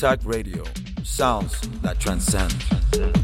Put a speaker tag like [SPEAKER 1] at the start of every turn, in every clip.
[SPEAKER 1] Contact Radio. Sounds that transcend.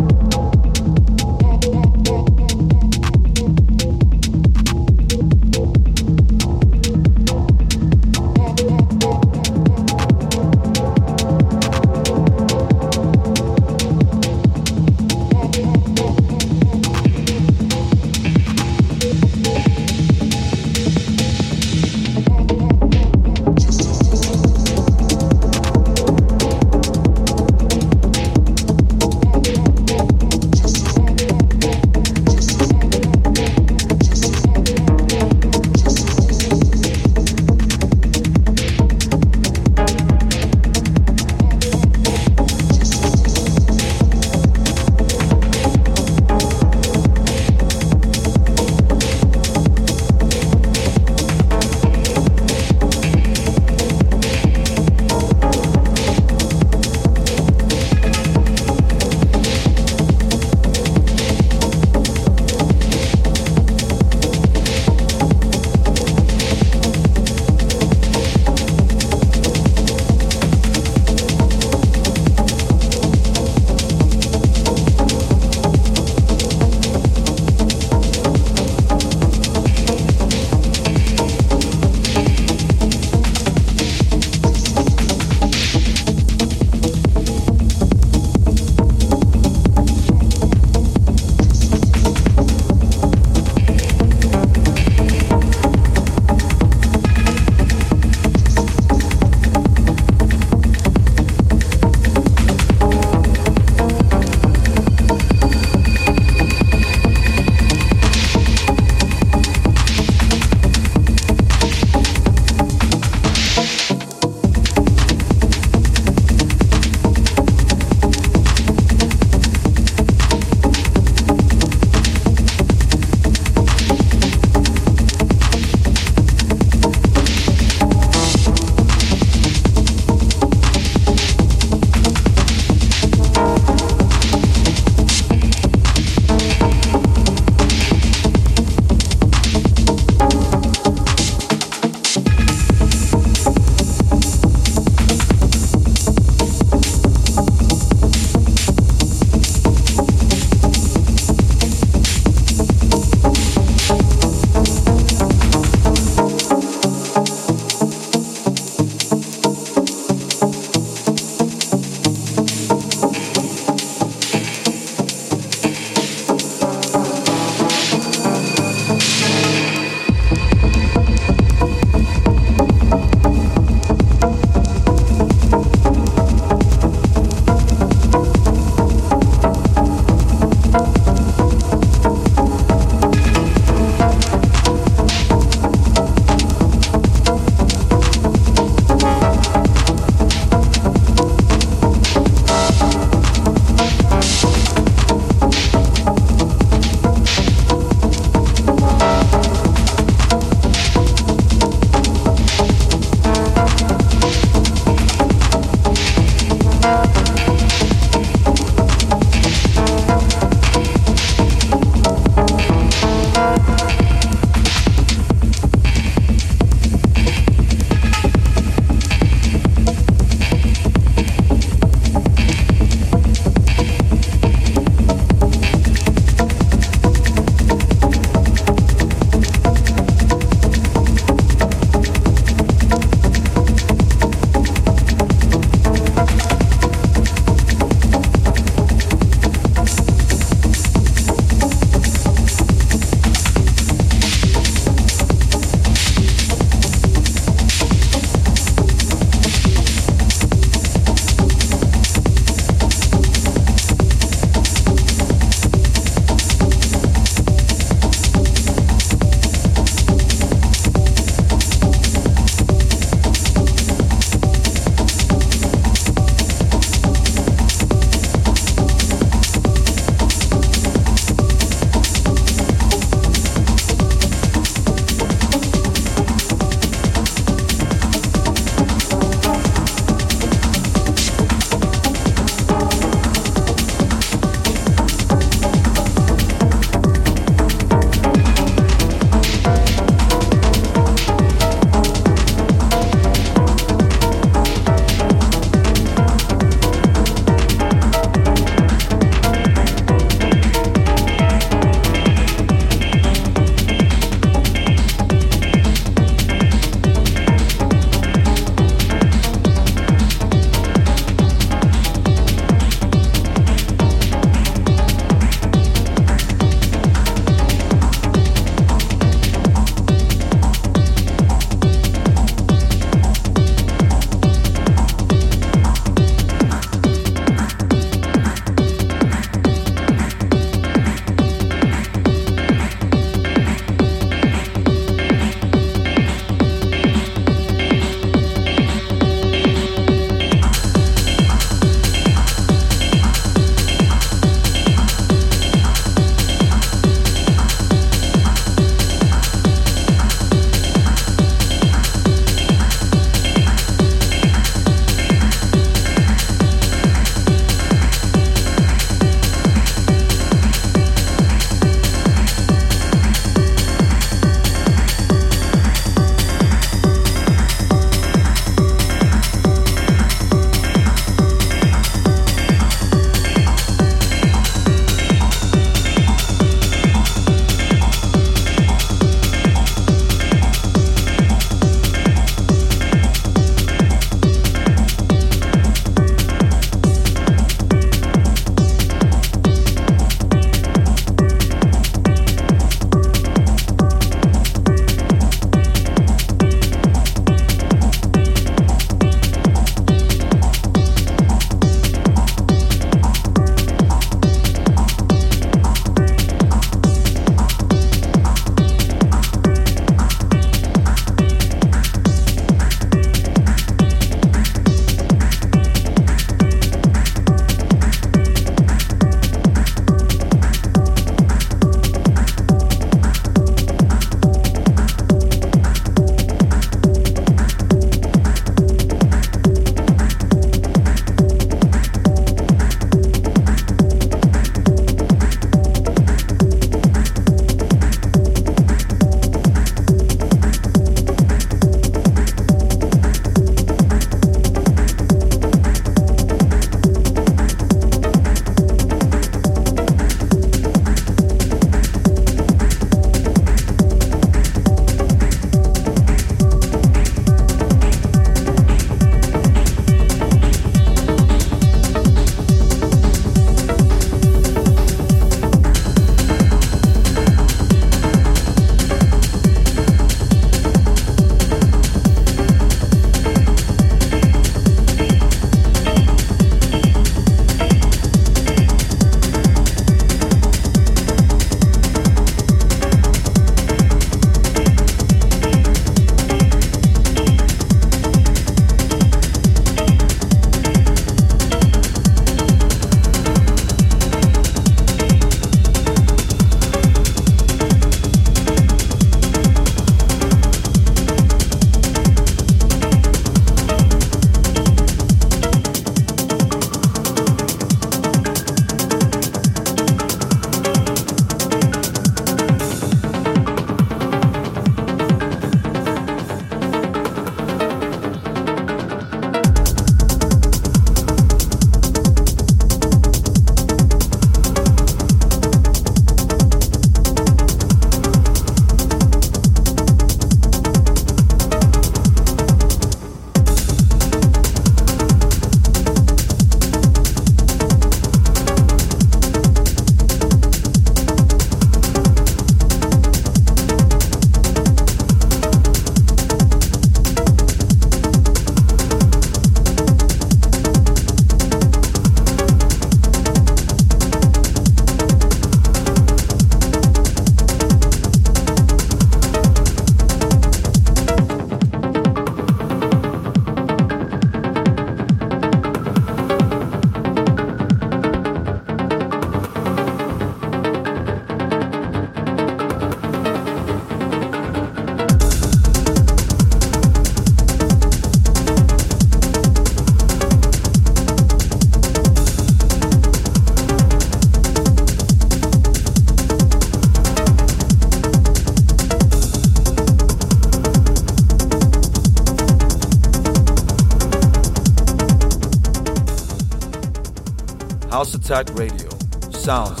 [SPEAKER 1] Radio. Sounds.